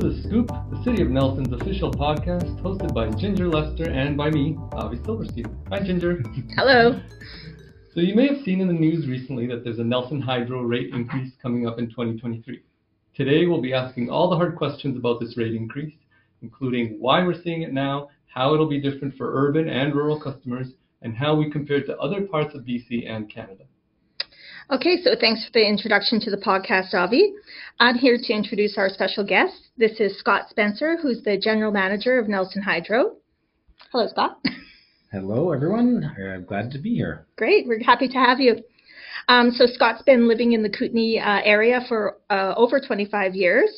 to The Scoop, the City of Nelson's official podcast, hosted by Ginger Lester and by me, Avi Silverstein. Hi, Ginger. Hello. So, you may have seen in the news recently that there's a Nelson Hydro rate increase coming up in 2023. Today, we'll be asking all the hard questions about this rate increase, including why we're seeing it now, how it'll be different for urban and rural customers, and how we compare it to other parts of BC and Canada. Okay, so thanks for the introduction to the podcast, Avi. I'm here to introduce our special guest. This is Scott Spencer, who's the general manager of Nelson Hydro. Hello, Scott. Hello, everyone. I'm glad to be here. Great, we're happy to have you. Um, so Scott's been living in the Kootenay uh, area for uh, over 25 years,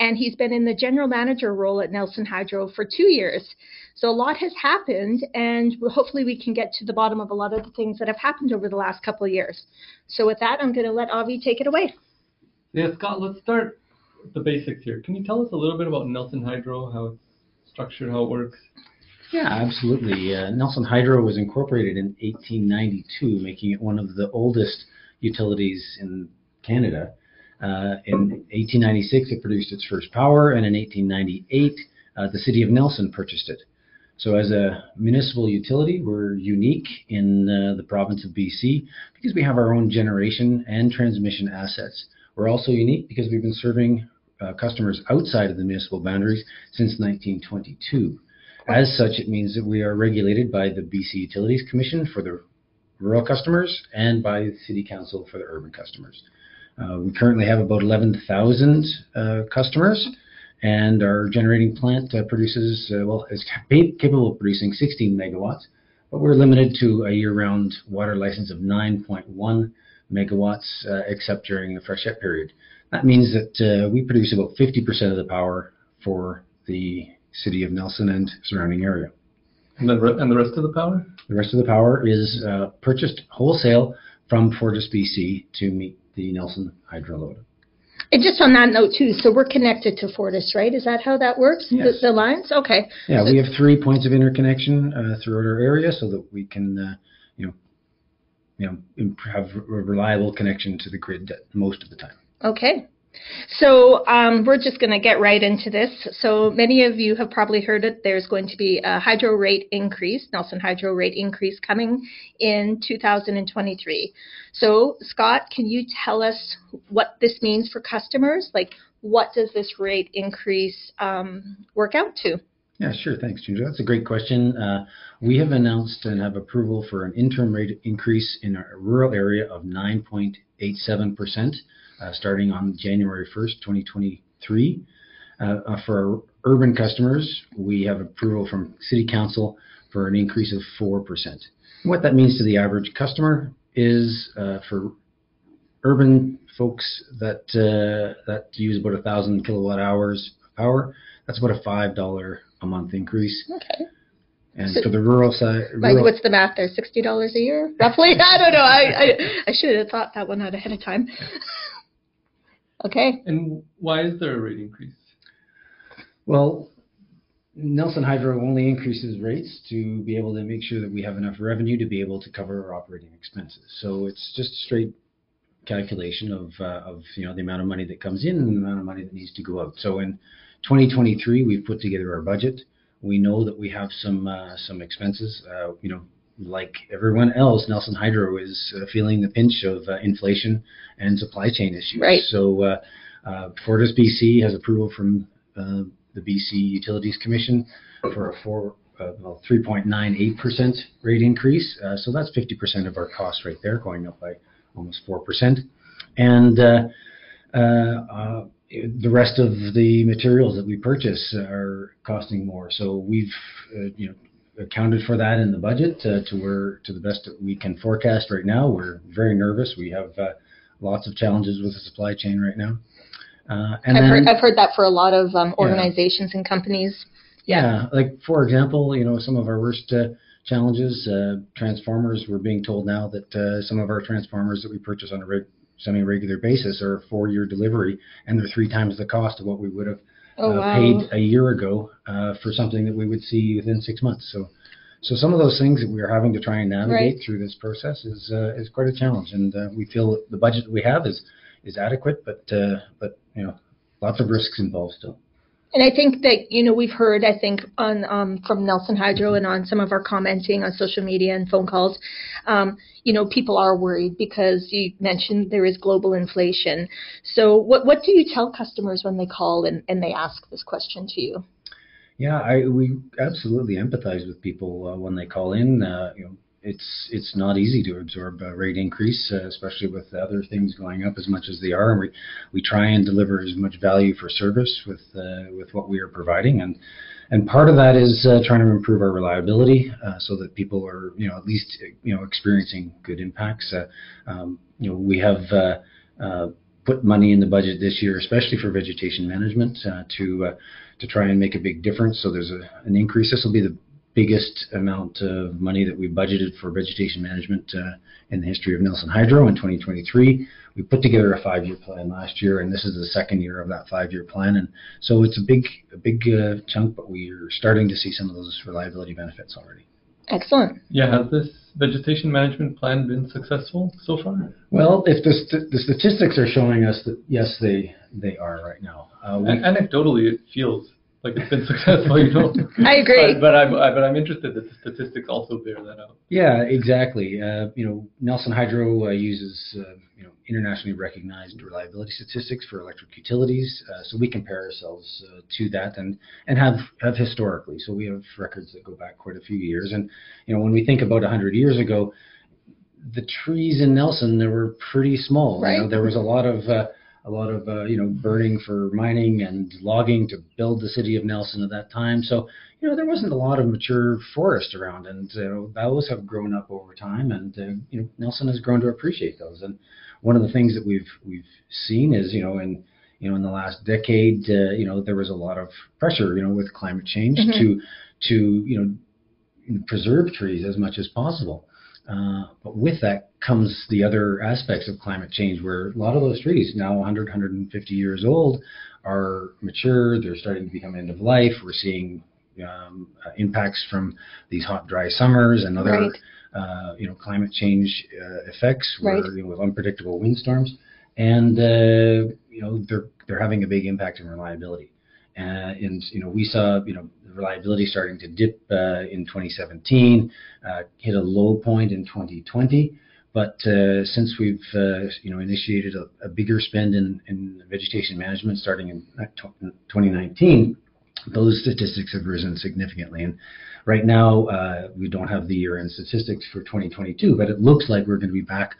and he's been in the general manager role at Nelson Hydro for two years. So a lot has happened, and hopefully we can get to the bottom of a lot of the things that have happened over the last couple of years. So with that, I'm going to let Avi take it away. Yeah, Scott, let's start with the basics here. Can you tell us a little bit about Nelson Hydro, how it's structured, how it works? Yeah, absolutely. Uh, Nelson Hydro was incorporated in 1892, making it one of the oldest utilities in Canada. Uh, in 1896, it produced its first power, and in 1898, uh, the city of Nelson purchased it. So as a municipal utility, we're unique in uh, the province of BC because we have our own generation and transmission assets. We're also unique because we've been serving uh, customers outside of the municipal boundaries since 1922. As such, it means that we are regulated by the BC Utilities Commission for the rural customers and by the City Council for the urban customers. Uh, we currently have about 11,000 uh, customers and our generating plant uh, produces, uh, well, is capable of producing 16 megawatts, but we're limited to a year-round water license of 9.1 megawatts, uh, except during the freshet period. That means that uh, we produce about 50% of the power for the city of Nelson and surrounding area. And the, and the rest of the power? The rest of the power is uh, purchased wholesale from Fortis BC to meet the Nelson hydro load. And just on that note too, so we're connected to Fortis, right? Is that how that works? Yes. The, the lines? Okay. Yeah, So- we have three points of interconnection uh, throughout our area so that we can, uh, you know, you know, have a reliable connection to the grid most of the time. Okay. So um, we're just going to get right into this. So many of you have probably heard it. There's going to be a hydro rate increase, Nelson hydro rate increase coming in 2023. So Scott, can you tell us what this means for customers? Like, what does this rate increase um, work out to? Yeah, sure. Thanks, Ginger. That's a great question. Uh, we have announced and have approval for an interim rate increase in our rural area of 9.87%, uh, starting on January 1st, 2023. Uh, uh, for our urban customers, we have approval from City Council for an increase of 4%. What that means to the average customer is uh, for urban folks that uh, that use about thousand kilowatt hours of power, that's about a five dollar a month increase. Okay. And So- for the rural side, Like, what's the math there? Sixty dollars a year, roughly? I don't know. I, I I should have thought that one out ahead of time. Okay. And why is there a rate increase? well, Nelson Hydro only increases rates to be able to make sure that we have enough revenue to be able to cover our operating expenses. So it's just a straight calculation of uh, of you know the amount of money that comes in and the amount of money that needs to go out. So in 2023, we've put together our budget. We know that we have some uh, some expenses. Uh, you know, like everyone else, Nelson Hydro is uh, feeling the pinch of uh, inflation and supply chain issues. Right. So uh, uh, Fortis BC has approval from uh, the BC Utilities Commission for a four, uh, well, 3.98% rate increase. Uh, so that's 50% of our cost right there, going up by almost 4%. And uh, uh, uh, the rest of the materials that we purchase are costing more. So we've, uh, you know, accounted for that in the budget uh, to where to the best that we can forecast right now. We're very nervous. We have uh, lots of challenges with the supply chain right now. Uh, and I've then, heard I've heard that for a lot of um, Yeah. organizations and companies. yeah, like for example, you know, some of our worst uh, challenges, uh, transformers. We're being told now that uh, some of our transformers that we purchase on a reg- semi-regular basis are four-year delivery, and they're three times the cost of what we would have Oh uh, wow. paid a year ago uh, for something that we would see within six months. So, so some of those things that we are having to try and navigate Right. through this process is uh, is quite a challenge, and uh, we feel that the budget that we have is is adequate, but uh, but you know, lots of risks involved still. And I think that you know we've heard I think on um, from Nelson Hydro and on some of our commenting on social media and phone calls, um, you know people are worried because you mentioned there is global inflation. So what what do you tell customers when they call and, and they ask this question to you? Yeah, I, we absolutely empathize with people uh, when they call in. Uh, you know, it's it's not easy to absorb a rate increase, uh, especially with other things going up as much as they are. And we we try and deliver as much value for service with uh, with what we are providing, and and part of that is uh, trying to improve our reliability uh, so that people are you know at least you know experiencing good impacts. Uh, um, you know we have. Uh, put money in the budget this year, especially for vegetation management, to to try and make a big difference. So there's a, an increase. This will be the biggest amount of money that we budgeted for vegetation management uh, in the history of Nelson Hydro in 2023. We put together a five-year plan last year, and this is the second year of that five-year plan. And so it's a big, a big uh, chunk, but we're starting to see some of those reliability benefits already. Excellent. Yeah, has this vegetation management plan been successful so far? Well, if the, st- the statistics are showing us that yes, they they are right now. Uh, we, Anecdotally, it feels like it's been successful, you know. I agree. But, but I'm I, but I'm interested that the statistics also bear that out. Yeah, exactly. Uh, you know, Nelson Hydro uh, uses uh, you know internationally recognized reliability statistics for electric utilities, uh, so we compare ourselves uh, to that and and have have historically. So we have records that go back quite a few years, and you know when we think about 100 years ago. The trees in Nelson they were pretty small. Right. You know, there was a lot of uh, a lot of uh, you know burning for mining and logging to build the city of Nelson at that time. So you know there wasn't a lot of mature forest around, and you know, those have grown up over time, and uh, you know Nelson has grown to appreciate those. And one of the things that we've we've seen is you know in you know in the last decade uh, you know there was a lot of pressure you know with climate change mm-hmm. to to you know preserve trees as much as possible. Uh, but with that comes the other aspects of climate change, where a lot of those trees, now 100, 150 years old, are mature. They're starting to become end of life. We're seeing um, uh, impacts from these hot, dry summers and other, right. uh, you know, climate change uh, effects, where, right. you know, with unpredictable windstorms, and uh, you know they're they're having a big impact on reliability. Uh, and you know, we saw you know reliability starting to dip uh, in 2017, uh, hit a low point in 2020. But uh, since we've uh, you know initiated a, a, bigger spend in, in vegetation management starting in 2019, those statistics have risen significantly. And right now, uh, we don't have the year-end statistics for 2022, but it looks like we're going to be back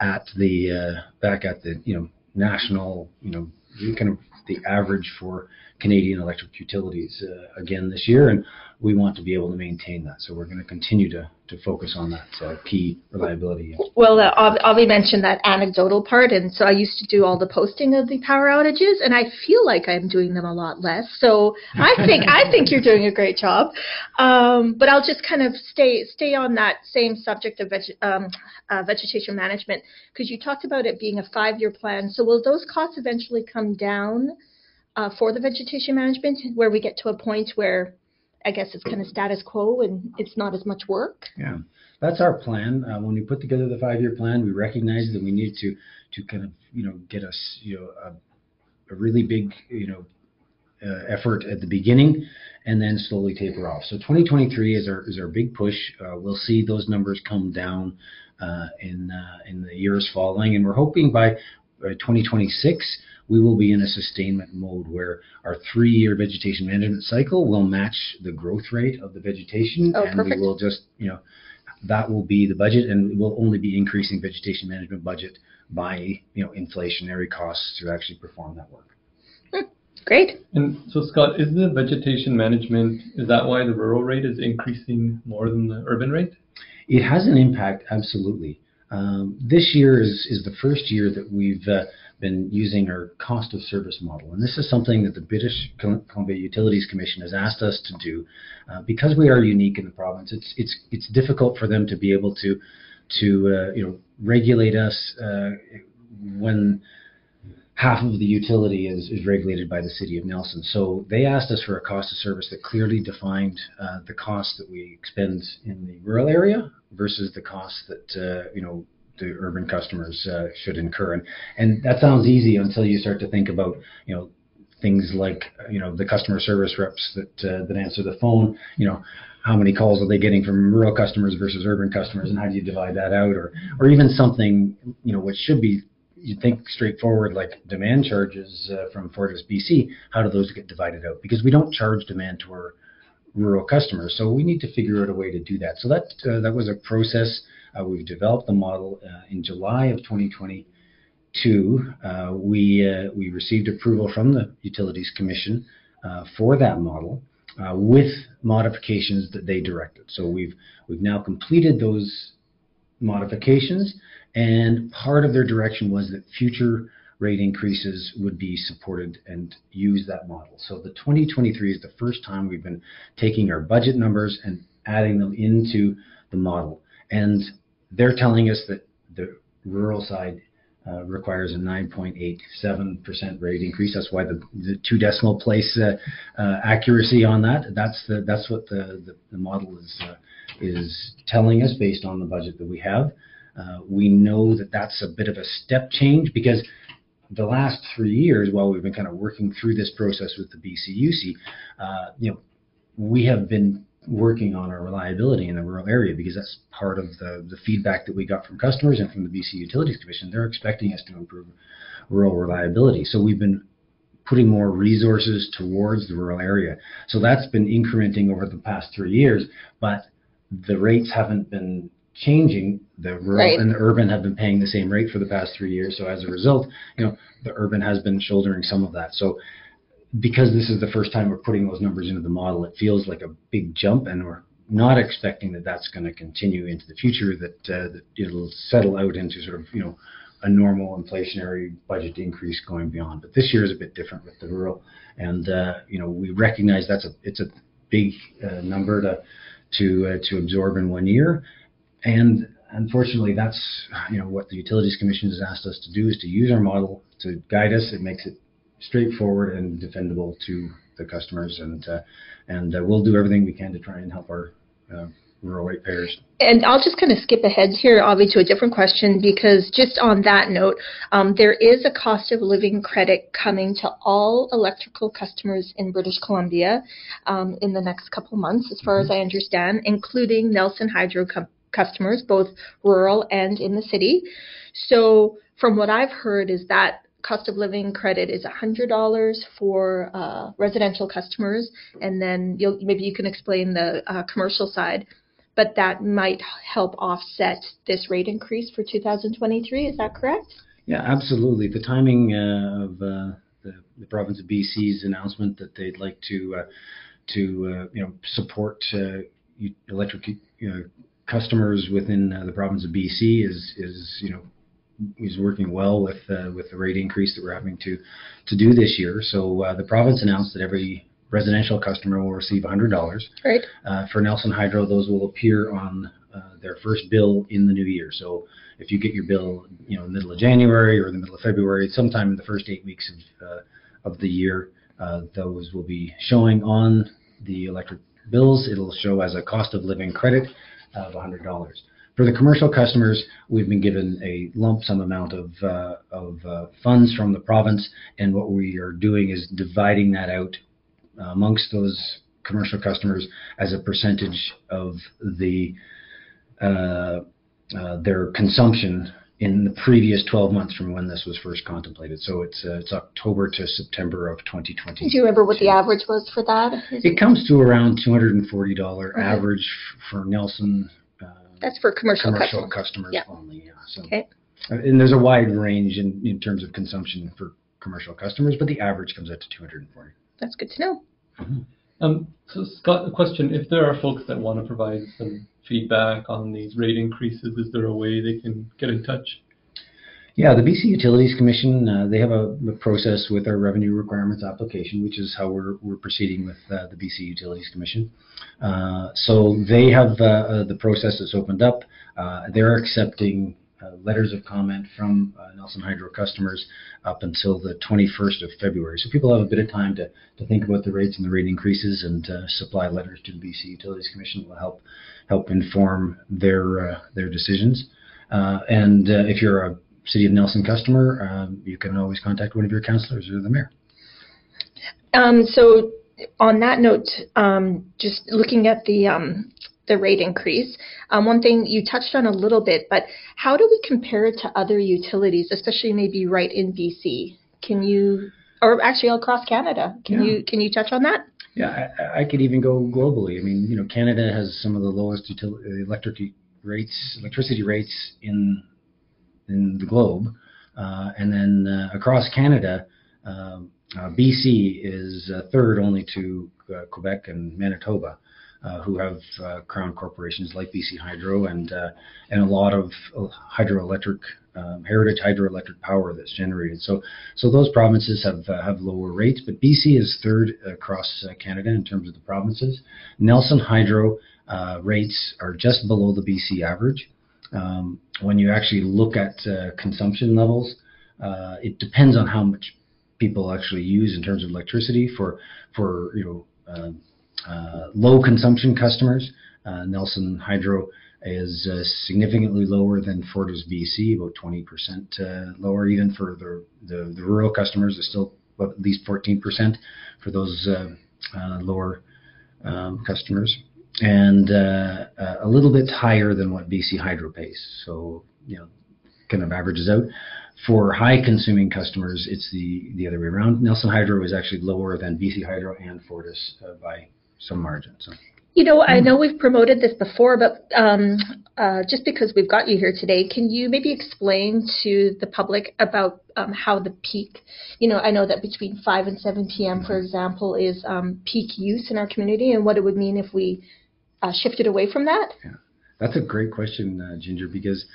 at the back at the you know national you know kind of the average for Canadian electric utilities uh, again this year, and we want to be able to maintain that. So we're going to continue to, to focus on that uh, key reliability. Well, uh, Avi mentioned that anecdotal part, and so I used to do all the posting of the power outages, and I feel like I'm doing them a lot less. So I think I think you're doing a great job. Um, but I'll just kind of stay stay on that same subject of veg- um, uh, vegetation management because you talked about it being a five year plan. So will those costs eventually come down? uh, for the vegetation management where we get to a point where I guess it's kind of status quo and it's not as much work. Yeah, that's our plan. Uh, when we put together the five-year plan, we recognized that we needed to to kind of you know get us you know a, a really big you know uh, effort at the beginning and then slowly taper off. So 2023 is our is our big push. Uh, we'll see those numbers come down uh, in uh, in the years following, and we're hoping by 2026 we will be in a sustainment mode where our three-year vegetation management cycle will match the growth rate of the vegetation, oh, and perfect. we will just, you know, that will be the budget, and we'll only be increasing vegetation management budget by, you know, inflationary costs to actually perform that work. Hmm. Great. And so, Scott, is the vegetation management, is that why the rural rate is increasing more than the urban rate? It has an impact, absolutely. Um, this year is, is the first year that we've uh, been using our cost of service model. And this is something that the British Columbia Utilities Commission has asked us to do. Uh, because we are unique in the province, it's, it's, it's difficult for them to be able to, to uh, you know, regulate us uh, when half of the utility is, is regulated by the city of Nelson. So they asked us for a cost of service that clearly defined uh, the cost that we expend in the rural area versus the cost that uh, you know the urban customers uh, should incur. And, and that sounds easy until you start to think about, you know, things like you know the customer service reps that uh, that answer the phone. You know, how many calls are they getting from rural customers versus urban customers, and how do you divide that out? Or or even something you know which should be you think straightforward like demand charges uh, from Fortis BC. How do those get divided out? Because we don't charge demand to our rural customers, so we need to figure out a way to do that. So that uh, that was a process. Uh, we've developed the model uh, in July of 2022. uh, we uh, we received approval from the Utilities Commission for that model with modifications that they directed. So we've we've now completed those modifications, and part of their direction was that future rate increases would be supported and use that model. So the 2023 is the first time we've been taking our budget numbers and adding them into the model, and they're telling us that the rural side uh, requires a 9.87% rate increase. That's why the, the two decimal place uh, uh, accuracy on that. That's the that's what the the, the model is uh, is telling us based on the budget that we have. Uh, we know that that's a bit of a step change because the last three years, while we've been kind of working through this process with the BCUC, uh, you know, we have been working on our reliability in the rural area because that's part of the, the feedback that we got from customers and from the BC Utilities Commission. They're expecting us to improve rural reliability. So we've been putting more resources towards the rural area. So that's been incrementing over the past three years, but the rates haven't been changing. The rural Right. and the urban have been paying the same rate for the past three years. So as a result, you know, the urban has been shouldering some of that. So because this is the first time we're putting those numbers into the model, it feels like a big jump, and we're not expecting that that's going to continue into the future. That, uh, that it'll settle out into sort of you know a normal inflationary budget increase going beyond. But this year is a bit different with the rural, and uh, you know we recognize that's a it's a big uh, number to to uh, to absorb in one year, and unfortunately that's you know what the utilities commission has asked us to do is to use our model to guide us. It makes it straightforward and defendable to the customers, and uh, and uh, we'll do everything we can to try and help our uh, rural ratepayers. And I'll just kind of skip ahead here, Avi, to a different question because just on that note, um, there is a cost of living credit coming to all electrical customers in British Columbia um, in the next couple months, as far as I understand, including Nelson Hydro com- customers, both rural and in the city. So, from what I've heard, is that cost of living credit is $100 for uh, residential customers, and then maybe you can explain the uh, commercial side but that might help offset this rate increase for 2023. Is that correct? Yeah, absolutely. The timing uh, of uh, the, the province of BC's announcement that they'd like to uh, to uh, you know support electric customers within the province of BC is is you know is working well with uh, with the rate increase that we're having to to do this year. So uh, the province announced that every residential customer will receive $100. Right. Uh, for Nelson Hydro, those will appear on uh, their first bill in the new year. So if you get your bill, you know, in the middle of January or in the middle of February, sometime in the first eight weeks of uh, of the year, uh, those will be showing on the electric bills. It'll show as a cost of living credit of $100. For the commercial customers, we've been given a lump sum amount of uh, of uh, funds from the province, and what we are doing is dividing that out amongst those commercial customers as a percentage of the uh, uh, their consumption in the previous 12 months from when this was first contemplated. So it's uh, it's October to September of 2020. Do you remember what the average was for that? It comes to around $240 Okay. average for Nelson uh, That's for commercial, commercial customers. customers Yeah. only. Yeah. So, Okay. uh, and there's a wide range in, in terms of consumption for commercial customers, but the average comes out to 240. That's good to know. Um, so Scott, a question: If there are folks that want to provide some feedback on these rate increases, is there a way they can get in touch? Yeah, the BC Utilities Commission, uh, they have a, a process with our revenue requirements application, which is how we're, we're proceeding with uh, the BC Utilities Commission. Uh, so they have uh, uh, the process that's opened up. Uh, they're accepting letters of comment from Nelson Hydro customers up until the 21st of February. So people have a bit of time to, to think about the rates and the rate increases and supply letters to the BC Utilities Commission will help help inform their their decisions. And if you're a City of Nelson customer, um, you can always contact one of your councillors or the mayor. Um, so on that note, um, just looking at the um, the rate increase, um, one thing you touched on a little bit, but how do we compare it to other utilities, especially maybe right in BC? Can you, or actually across Canada? Can Yeah. you can you touch on that? Yeah, I, I could even go globally. I mean, you know, Canada has some of the lowest util- electric rates, electricity rates in in the globe, uh, and then uh, across Canada, um, uh, BC is third only to Quebec and Manitoba, uh, who have uh, crown corporations like BC Hydro and uh, and a lot of hydroelectric um, heritage hydroelectric power that's generated. So so those provinces have have lower rates, but BC is third across Canada in terms of the provinces. Nelson Hydro rates are just below the BC average. Um, when you actually look at uh, consumption levels, uh, it depends on how much people actually use in terms of electricity. For for you know um, uh, low consumption customers, uh, Nelson Hydro is uh, significantly lower than Fortis BC, about 20% uh, lower. Even for the, the, the rural customers, it's still at least 14% for those lower um, customers, and uh, uh, a little bit higher than what BC Hydro pays. So you know, kind of averages out. For high consuming customers, it's the the other way around. Nelson Hydro is actually lower than BC Hydro and Fortis uh, by some margin. So. You know, I know we've promoted this before, but um, uh, just because we've got you here today, can you maybe explain to the public about um, how the peak, you know, I know that between 5 and 7 p.m., for example, is um, peak use in our community and what it would mean if we uh, shifted away from that? Yeah, that's a great question, uh, Ginger, because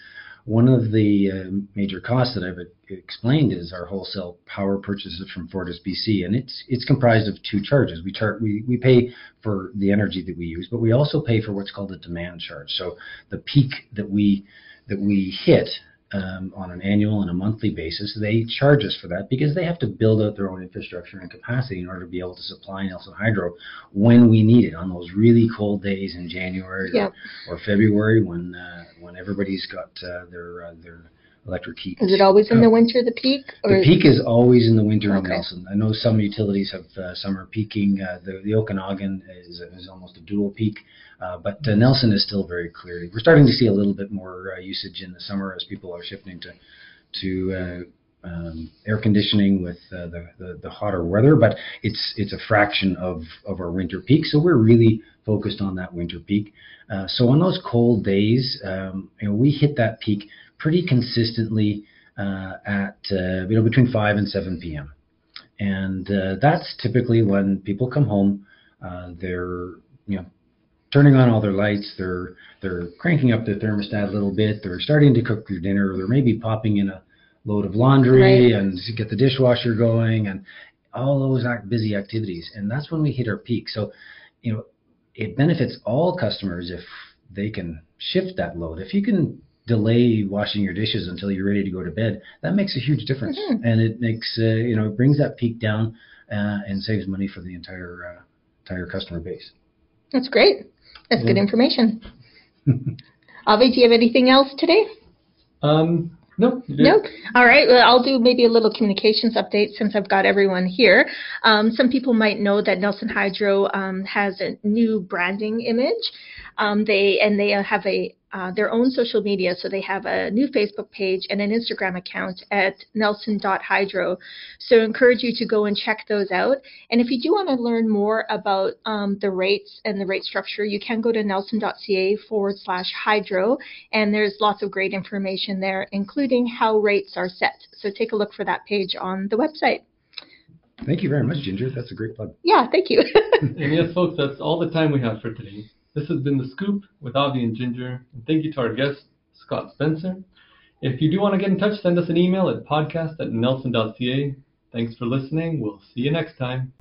one of the uh, major costs that I've explained is our wholesale power purchases from Fortis BC, and it's it's comprised of two charges. We char- we we pay for the energy that we use, but we also pay for what's called a demand charge. So the peak that we that we hit um, on an annual and a monthly basis, they charge us for that because they have to build out their own infrastructure and capacity in order to be able to supply Nelson Hydro when we need it on those really cold days in January Yep. or, or February when uh, when everybody's got uh, their uh, their electric heat. Is it always in the winter, the peak? The peak is always in the winter in Nelson. I know some utilities have uh, summer peaking. Uh, the, the Okanagan is, is almost a dual peak, uh, but uh, Nelson is still very clear. We're starting to see a little bit more uh, usage in the summer as people are shifting to to uh, um, air conditioning with uh, the, the the hotter weather. But it's it's a fraction of of our winter peak, so we're really focused on that winter peak. Uh, so on those cold days, um, you know, we hit that peak pretty consistently uh, at uh, you know between 5 and 7 p.m. And uh, that's typically when people come home. Uh, they're you know turning on all their lights. They're they're cranking up their thermostat a little bit. They're starting to cook their dinner. They're maybe popping in a load of laundry Right. and get the dishwasher going and all those act busy activities. And that's when we hit our peak. So you know it benefits all customers if they can shift that load. If you can delay washing your dishes until you're ready to go to bed, that makes a huge difference, Mhm. and it makes uh, you know it brings that peak down uh, and saves money for the entire uh, entire customer base. That's great. That's good information. Avi, do you have anything else today? Um, no, you did. No. All right. Well, I'll do maybe a little communications update since I've got everyone here. Um, some people might know that Nelson Hydro um, has a new branding image. Um, they and they have a uh, their own social media, so they have a new Facebook page and an Instagram account at nelson.hydro. So I encourage you to go and check those out. And if you do want to learn more about um, the rates and the rate structure, you can go to nelson.ca forward slash hydro and there's lots of great information there, including how rates are set. So take a look for that page on the website. Thank you very much, Ginger. That's a great plug. Yeah, thank you. And yes, folks, that's all the time we have for today. This has been The Scoop with Avi and Ginger. And thank you to our guest, Scott Spencer. If you do want to get in touch, send us an email at podcast at nelson.ca. Thanks for listening. We'll see you next time.